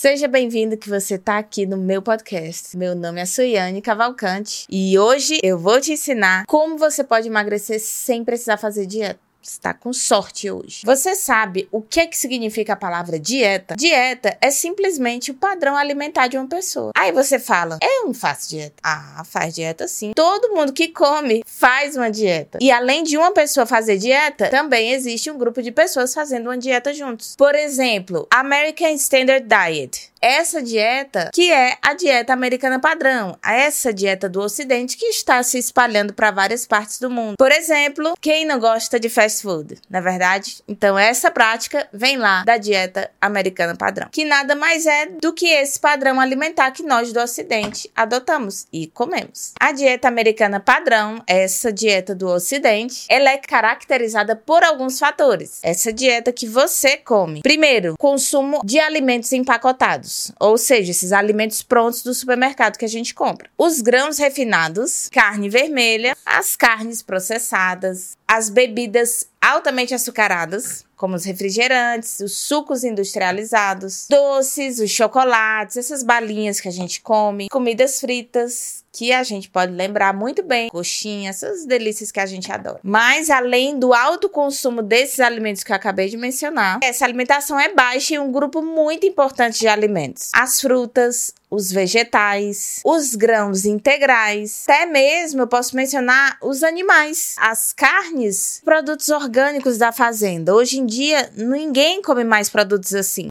Seja bem-vindo que você está aqui no meu podcast. Meu nome é Suiane Cavalcante e hoje eu vou te ensinar como você pode emagrecer sem precisar fazer dieta está com sorte hoje. Você sabe o que é que significa a palavra dieta? Dieta é simplesmente o padrão alimentar de uma pessoa. Aí você fala, eu não faço dieta. Ah, faz dieta sim. Todo mundo que come faz uma dieta. E além de uma pessoa fazer dieta, também existe um grupo de pessoas fazendo uma dieta juntos. Por exemplo, American Standard Diet essa dieta que é a dieta americana padrão, essa dieta do ocidente que está se espalhando para várias partes do mundo. Por exemplo, quem não gosta de fast food, na é verdade? Então essa prática vem lá da dieta americana padrão, que nada mais é do que esse padrão alimentar que nós do ocidente adotamos e comemos. A dieta americana padrão, essa dieta do ocidente, ela é caracterizada por alguns fatores. Essa dieta que você come. Primeiro, consumo de alimentos empacotados refinados, ou seja, esses alimentos prontos do supermercado que a gente compra. Os grãos refinados, carne vermelha, as carnes processadas, as bebidas altamente açucaradas, como os refrigerantes, os sucos industrializados, doces, os chocolates, essas balinhas que a gente come, comidas fritas, que a gente pode lembrar muito bem, coxinha, essas delícias que a gente adora. Mas além do alto consumo desses alimentos que eu acabei de mencionar, essa alimentação é baixa em um grupo muito importante de alimentos: as frutas, os vegetais, os grãos integrais, até mesmo eu posso mencionar os animais, as carnes, produtos orgânicos da fazenda. Hoje em dia, ninguém come mais produtos assim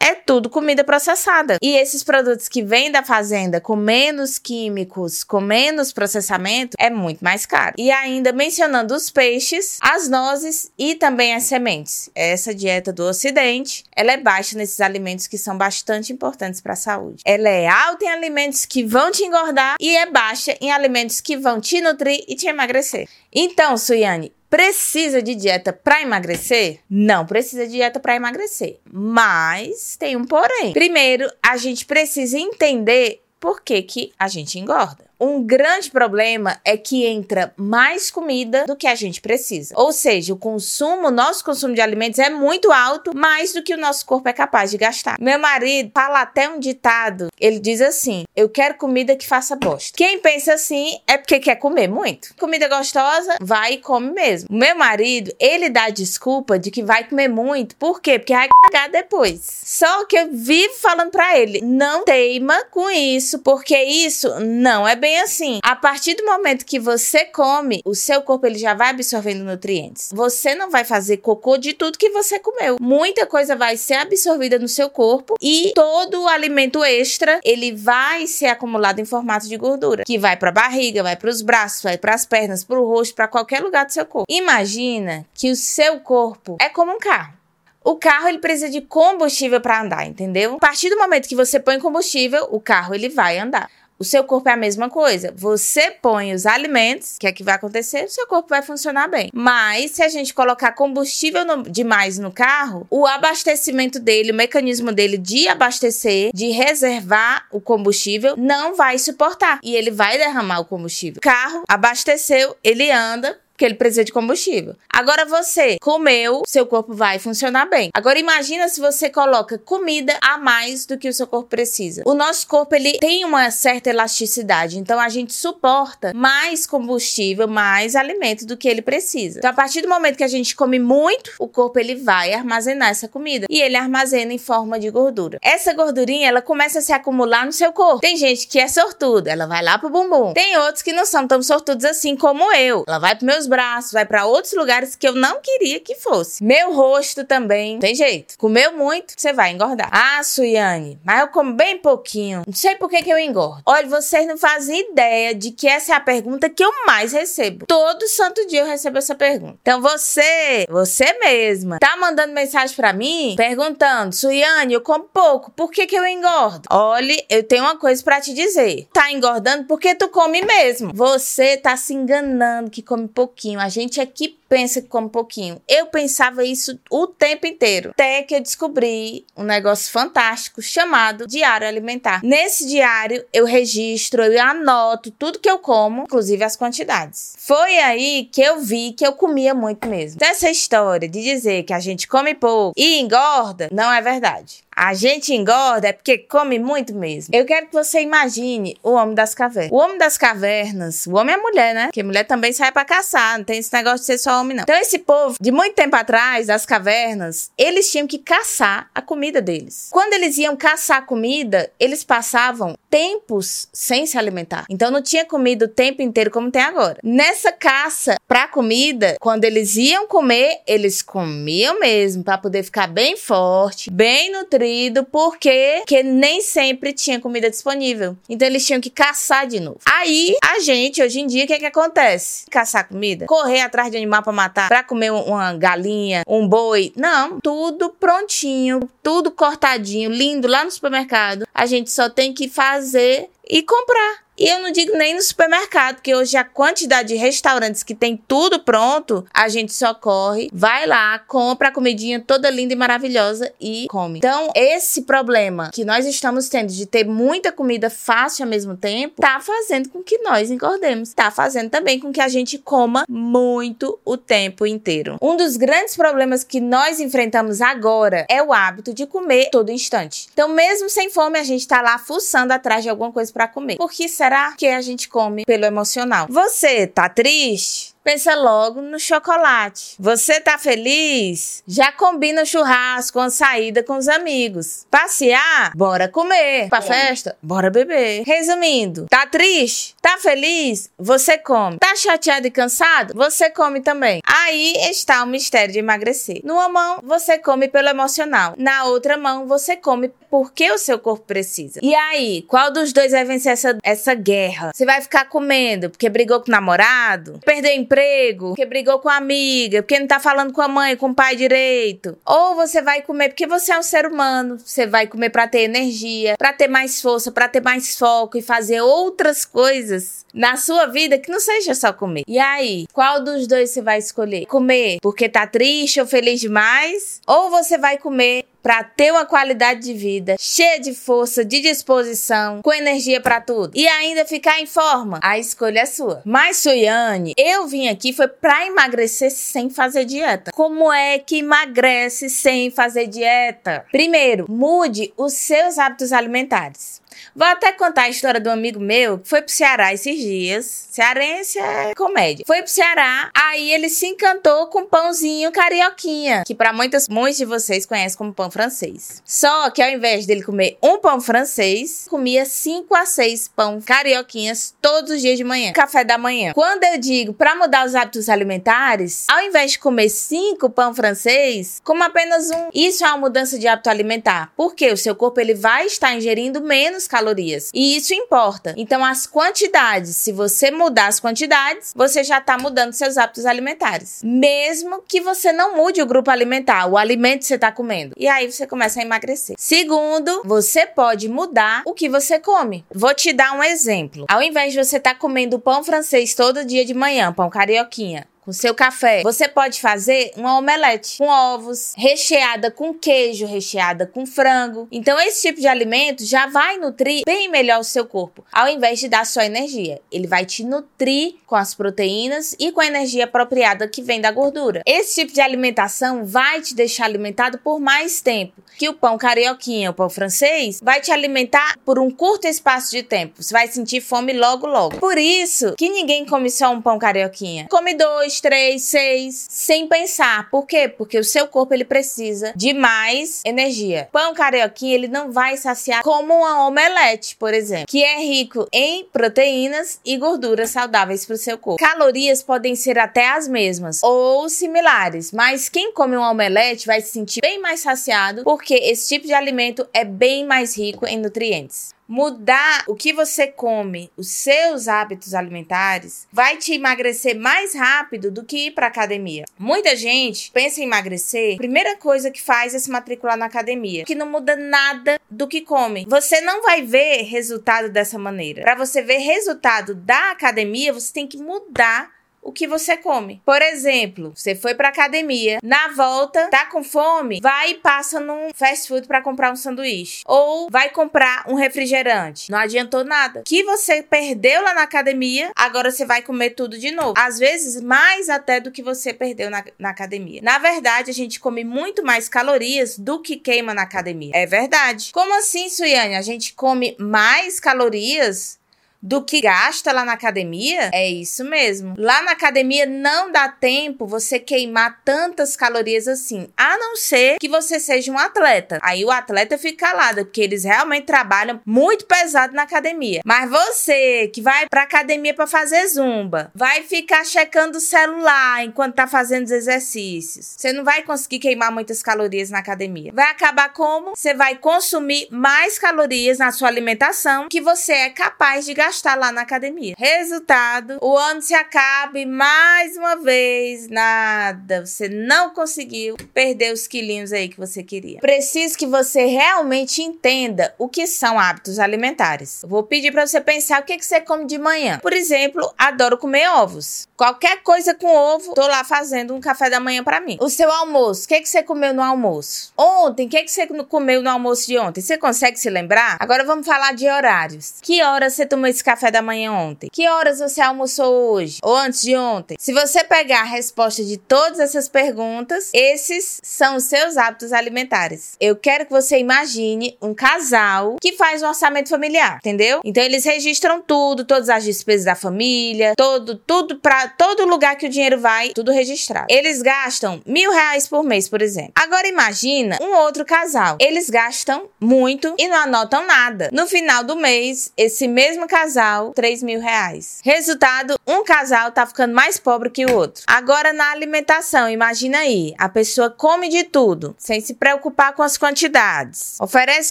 é tudo comida processada. E esses produtos que vêm da fazenda com menos químicos, com menos processamento, é muito mais caro. E ainda mencionando os peixes, as nozes e também as sementes. Essa dieta do ocidente, ela é baixa nesses alimentos que são bastante importantes para a saúde. Ela é alta em alimentos que vão te engordar e é baixa em alimentos que vão te nutrir e te emagrecer. Então, Suiane, Precisa de dieta para emagrecer? Não precisa de dieta para emagrecer. Mas tem um porém. Primeiro, a gente precisa entender por que, que a gente engorda. Um grande problema é que entra mais comida do que a gente precisa. Ou seja, o consumo, nosso consumo de alimentos é muito alto, mais do que o nosso corpo é capaz de gastar. Meu marido fala até um ditado, ele diz assim: "Eu quero comida que faça bosta". Quem pensa assim é porque quer comer muito. Comida gostosa, vai e come mesmo. Meu marido, ele dá desculpa de que vai comer muito, por quê? Porque vai cagar depois. Só que eu vivo falando para ele: "Não teima com isso, porque isso não é bem assim. A partir do momento que você come, o seu corpo ele já vai absorvendo nutrientes. Você não vai fazer cocô de tudo que você comeu. Muita coisa vai ser absorvida no seu corpo e todo o alimento extra, ele vai ser acumulado em formato de gordura, que vai para a barriga, vai para os braços, vai para as pernas, para o rosto, para qualquer lugar do seu corpo. Imagina que o seu corpo é como um carro. O carro ele precisa de combustível para andar, entendeu? A partir do momento que você põe combustível, o carro ele vai andar. O seu corpo é a mesma coisa. Você põe os alimentos, que é que vai acontecer, o seu corpo vai funcionar bem. Mas se a gente colocar combustível no, demais no carro, o abastecimento dele, o mecanismo dele de abastecer, de reservar o combustível, não vai suportar. E ele vai derramar o combustível. O carro abasteceu, ele anda, porque ele precisa de combustível. Agora você comeu, seu corpo vai funcionar bem. Agora imagina se você coloca comida a mais do que o seu corpo precisa. O nosso corpo ele tem uma certa elasticidade, então a gente suporta mais combustível, mais alimento do que ele precisa. Então a partir do momento que a gente come muito, o corpo ele vai armazenar essa comida e ele armazena em forma de gordura. Essa gordurinha ela começa a se acumular no seu corpo. Tem gente que é sortuda, ela vai lá pro bumbum. Tem outros que não são tão sortudos assim como eu. Ela vai pros meus braços, vai para outros lugares que eu não queria que fosse. Meu rosto também, tem jeito. Comeu muito, você vai engordar. Ah, Suiane, mas eu como bem pouquinho. Não sei por que, que eu engordo. Olha, vocês não fazem ideia de que essa é a pergunta que eu mais recebo. Todo santo dia eu recebo essa pergunta. Então você, você mesma, tá mandando mensagem para mim perguntando: Suiane, eu como pouco, por que, que eu engordo? Olhe, eu tenho uma coisa para te dizer. Tá engordando porque tu come mesmo. Você tá se enganando que come pouco pouquinho. A gente aqui pensa que come pouquinho. Eu pensava isso o tempo inteiro. Até que eu descobri um negócio fantástico chamado diário alimentar. Nesse diário eu registro, eu anoto tudo que eu como, inclusive as quantidades. Foi aí que eu vi que eu comia muito mesmo. Essa história de dizer que a gente come pouco e engorda não é verdade. A gente engorda é porque come muito mesmo. Eu quero que você imagine o homem das cavernas. O homem das cavernas, o homem é mulher, né? Porque mulher também sai para caçar, não tem esse negócio de ser só homem, não. Então, esse povo, de muito tempo atrás, das cavernas, eles tinham que caçar a comida deles. Quando eles iam caçar comida, eles passavam tempos sem se alimentar. Então, não tinha comida o tempo inteiro como tem agora. Nessa caça pra comida, quando eles iam comer, eles comiam mesmo para poder ficar bem forte, bem nutrido, porque que nem sempre tinha comida disponível. Então eles tinham que caçar de novo. Aí a gente hoje em dia o que é que acontece? Caçar comida, correr atrás de animal para matar, para comer uma galinha, um boi, não, tudo prontinho, tudo cortadinho, lindo lá no supermercado. A gente só tem que fazer e comprar. E eu não digo nem no supermercado, porque hoje a quantidade de restaurantes que tem tudo pronto, a gente só corre, vai lá, compra a comidinha toda linda e maravilhosa e come. Então, esse problema que nós estamos tendo de ter muita comida fácil ao mesmo tempo, tá fazendo com que nós engordemos. Tá fazendo também com que a gente coma muito o tempo inteiro. Um dos grandes problemas que nós enfrentamos agora é o hábito de comer todo instante. Então, mesmo sem fome, a gente tá lá fuçando atrás de alguma coisa para comer. Por que será que a gente come pelo emocional? Você tá triste? Pensa logo no chocolate. Você tá feliz? Já combina o churrasco, uma saída com os amigos. Passear? Bora comer. Pra festa? Bora beber. Resumindo, tá triste? Tá feliz? Você come. Tá chateado e cansado? Você come também. Aí está o mistério de emagrecer. Numa mão, você come pelo emocional. Na outra mão, você come porque o seu corpo precisa. E aí, qual dos dois vai vencer essa, essa guerra? Você vai ficar comendo porque brigou com o namorado? Perdeu emprego? Emprego, porque brigou com a amiga, porque não tá falando com a mãe, com o pai direito. Ou você vai comer porque você é um ser humano, você vai comer para ter energia, para ter mais força, para ter mais foco e fazer outras coisas na sua vida que não seja só comer. E aí, qual dos dois você vai escolher? Comer porque tá triste ou feliz demais? Ou você vai comer para ter uma qualidade de vida cheia de força, de disposição, com energia para tudo e ainda ficar em forma, a escolha é sua. Mas Suiane, eu vim aqui foi para emagrecer sem fazer dieta. Como é que emagrece sem fazer dieta? Primeiro, mude os seus hábitos alimentares. Vou até contar a história do amigo meu que foi pro Ceará esses dias. Cearense é comédia. Foi pro Ceará, aí ele se encantou com pãozinho carioquinha, que para muitas, muitos de vocês conhecem como pão francês. Só que ao invés dele comer um pão francês, comia 5 a 6 pão carioquinhas todos os dias de manhã. Café da manhã. Quando eu digo para mudar os hábitos alimentares, ao invés de comer 5 pão francês, coma apenas um. Isso é uma mudança de hábito alimentar. Porque o seu corpo ele vai estar ingerindo menos calorias. E isso importa. Então, as quantidades, se você mudar as quantidades, você já está mudando seus hábitos alimentares. Mesmo que você não mude o grupo alimentar, o alimento que você está comendo. E aí você começa a emagrecer. Segundo, você pode mudar o que você come. Vou te dar um exemplo. Ao invés de você estar tá comendo pão francês todo dia de manhã, pão carioquinha, com seu café. Você pode fazer uma omelete com ovos, recheada com queijo, recheada com frango. Então esse tipo de alimento já vai nutrir bem melhor o seu corpo, ao invés de dar só energia. Ele vai te nutrir com as proteínas e com a energia apropriada que vem da gordura. Esse tipo de alimentação vai te deixar alimentado por mais tempo que o pão carioquinha, o pão francês, vai te alimentar por um curto espaço de tempo. Você vai sentir fome logo logo. Por isso que ninguém come só um pão carioquinha. Come dois, três, seis, sem pensar. Por quê? Porque o seu corpo ele precisa de mais energia. Pão carioquinha ele não vai saciar como uma omelete, por exemplo, que é rico em proteínas e gorduras saudáveis para o seu corpo. Calorias podem ser até as mesmas ou similares, mas quem come uma omelete vai se sentir bem mais saciado porque esse tipo de alimento é bem mais rico em nutrientes mudar o que você come, os seus hábitos alimentares, vai te emagrecer mais rápido do que ir para academia. Muita gente pensa em emagrecer, primeira coisa que faz é se matricular na academia, que não muda nada do que come. Você não vai ver resultado dessa maneira. Para você ver resultado da academia, você tem que mudar o que você come. Por exemplo, você foi pra academia, na volta, tá com fome, vai e passa num fast food para comprar um sanduíche. Ou vai comprar um refrigerante. Não adiantou nada. Que você perdeu lá na academia, agora você vai comer tudo de novo. Às vezes, mais até do que você perdeu na, na academia. Na verdade, a gente come muito mais calorias do que queima na academia. É verdade. Como assim, Suiane? A gente come mais calorias do que gasta lá na academia, é isso mesmo. Lá na academia não dá tempo você queimar tantas calorias assim, a não ser que você seja um atleta. Aí o atleta fica calado, porque eles realmente trabalham muito pesado na academia. Mas você que vai pra academia para fazer zumba, vai ficar checando o celular enquanto tá fazendo os exercícios. Você não vai conseguir queimar muitas calorias na academia. Vai acabar como? Você vai consumir mais calorias na sua alimentação que você é capaz de gastar gastar lá na academia. Resultado: o ano se acaba e mais uma vez nada. Você não conseguiu perder os quilinhos aí que você queria. Preciso que você realmente entenda o que são hábitos alimentares. vou pedir para você pensar o que, que você come de manhã. Por exemplo, adoro comer ovos. Qualquer coisa com ovo, tô lá fazendo um café da manhã para mim. O seu almoço, o que, que você comeu no almoço? Ontem, o que, que você comeu no almoço de ontem? Você consegue se lembrar? Agora vamos falar de horários. Que hora você tomou esse café da manhã ontem? Que horas você almoçou hoje? Ou antes de ontem? Se você pegar a resposta de todas essas perguntas, esses são os seus hábitos alimentares. Eu quero que você imagine um casal que faz um orçamento familiar, entendeu? Então eles registram tudo, todas as despesas da família, todo, tudo para todo lugar que o dinheiro vai, tudo registrado. Eles gastam mil reais por mês, por exemplo. Agora imagina um outro casal. Eles gastam muito e não anotam nada. No final do mês, esse mesmo casal casal 3 mil reais. Resultado, um casal tá ficando mais pobre que o outro. Agora na alimentação, imagina aí, a pessoa come de tudo, sem se preocupar com as quantidades. Oferece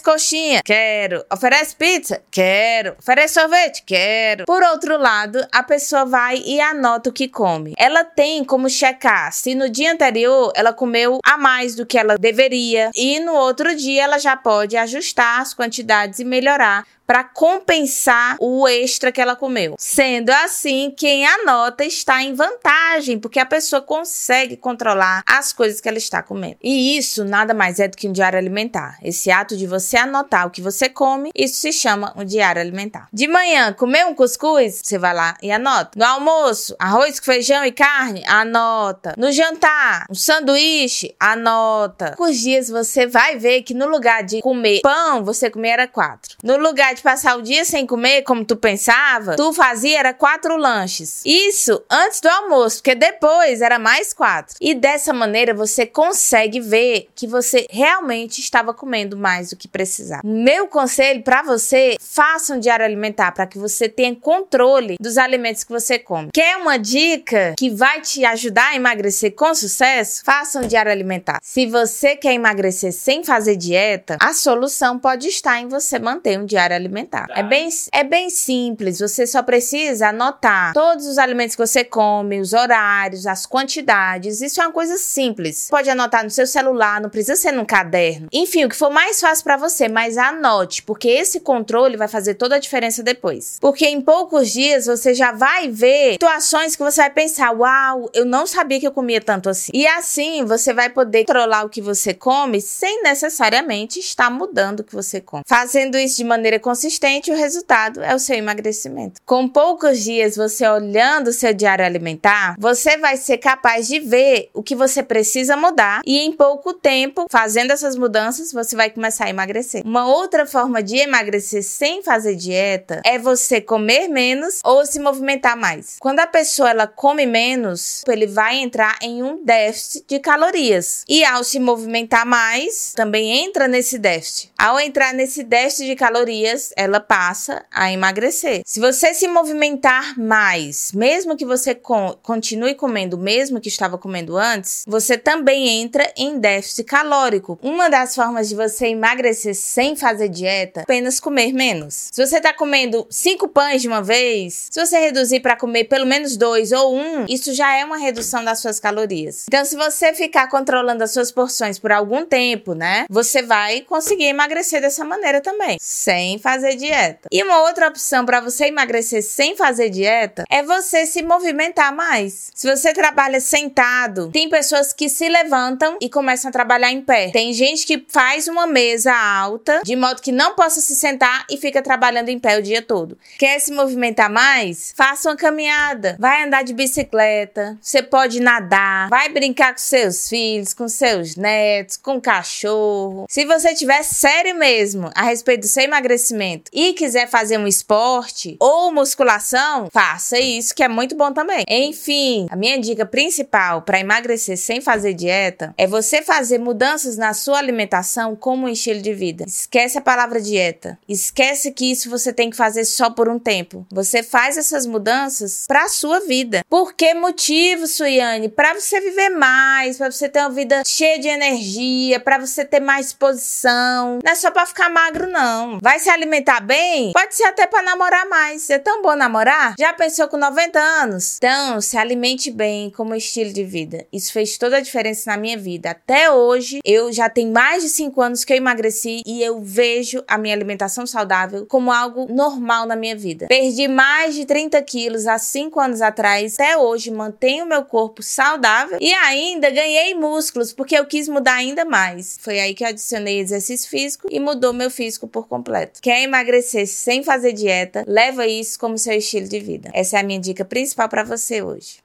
coxinha, quero. Oferece pizza, quero. Oferece sorvete, quero. Por outro lado, a pessoa vai e anota o que come. Ela tem como checar se no dia anterior ela comeu a mais do que ela deveria e no outro dia ela já pode ajustar as quantidades e melhorar para compensar o extra que ela comeu. Sendo assim, quem anota está em vantagem, porque a pessoa consegue controlar as coisas que ela está comendo. E isso nada mais é do que um diário alimentar. Esse ato de você anotar o que você come, isso se chama um diário alimentar. De manhã, comer um cuscuz, você vai lá e anota. No almoço, arroz com feijão e carne, anota. No jantar, um sanduíche, anota. Com os dias você vai ver que no lugar de comer pão, você comer era quatro. No lugar passar o dia sem comer, como tu pensava, tu fazia era quatro lanches. Isso antes do almoço, porque depois era mais quatro. E dessa maneira você consegue ver que você realmente estava comendo mais do que precisava. Meu conselho para você, faça um diário alimentar para que você tenha controle dos alimentos que você come. Quer uma dica que vai te ajudar a emagrecer com sucesso? Faça um diário alimentar. Se você quer emagrecer sem fazer dieta, a solução pode estar em você manter um diário alimentar alimentar. É bem, é bem simples, você só precisa anotar todos os alimentos que você come, os horários, as quantidades. Isso é uma coisa simples. Pode anotar no seu celular, não precisa ser num caderno. Enfim, o que for mais fácil para você, mas anote, porque esse controle vai fazer toda a diferença depois. Porque em poucos dias você já vai ver situações que você vai pensar: "Uau, eu não sabia que eu comia tanto assim". E assim você vai poder controlar o que você come sem necessariamente estar mudando o que você come. Fazendo isso de maneira consistente consistente, o resultado é o seu emagrecimento. Com poucos dias você olhando o seu diário alimentar, você vai ser capaz de ver o que você precisa mudar e em pouco tempo, fazendo essas mudanças, você vai começar a emagrecer. Uma outra forma de emagrecer sem fazer dieta é você comer menos ou se movimentar mais. Quando a pessoa ela come menos, ele vai entrar em um déficit de calorias. E ao se movimentar mais, também entra nesse déficit. Ao entrar nesse déficit de calorias, ela passa a emagrecer. Se você se movimentar mais, mesmo que você continue comendo o mesmo que estava comendo antes, você também entra em déficit calórico. Uma das formas de você emagrecer sem fazer dieta, apenas comer menos. Se você está comendo cinco pães de uma vez, se você reduzir para comer pelo menos dois ou um, isso já é uma redução das suas calorias. Então, se você ficar controlando as suas porções por algum tempo, né, você vai conseguir emagrecer dessa maneira também, sem fazer dieta. E uma outra opção para você emagrecer sem fazer dieta é você se movimentar mais. Se você trabalha sentado, tem pessoas que se levantam e começam a trabalhar em pé. Tem gente que faz uma mesa alta de modo que não possa se sentar e fica trabalhando em pé o dia todo. Quer se movimentar mais? Faça uma caminhada, vai andar de bicicleta, você pode nadar, vai brincar com seus filhos, com seus netos, com cachorro. Se você tiver sério mesmo a respeito do seu emagrecimento e quiser fazer um esporte ou musculação, faça isso que é muito bom também. Enfim, a minha dica principal para emagrecer sem fazer dieta é você fazer mudanças na sua alimentação como estilo de vida. Esquece a palavra dieta. Esquece que isso você tem que fazer só por um tempo. Você faz essas mudanças para a sua vida. Por que motivo, Suiane? Para você viver mais, para você ter uma vida cheia de energia, para você ter mais disposição. Não é só para ficar magro não. Vai se alimentar bem? Pode ser até para namorar mais. É tão bom namorar? Já pensou com 90 anos? Então, se alimente bem como estilo de vida. Isso fez toda a diferença na minha vida. Até hoje, eu já tenho mais de 5 anos que eu emagreci e eu vejo a minha alimentação saudável como algo normal na minha vida. Perdi mais de 30 quilos há 5 anos atrás. Até hoje, mantenho meu corpo saudável e ainda ganhei músculos porque eu quis mudar ainda mais. Foi aí que eu adicionei exercício físico e mudou meu físico por completo. Quer emagrecer sem fazer dieta? Leva isso como seu estilo de vida. Essa é a minha dica principal para você hoje.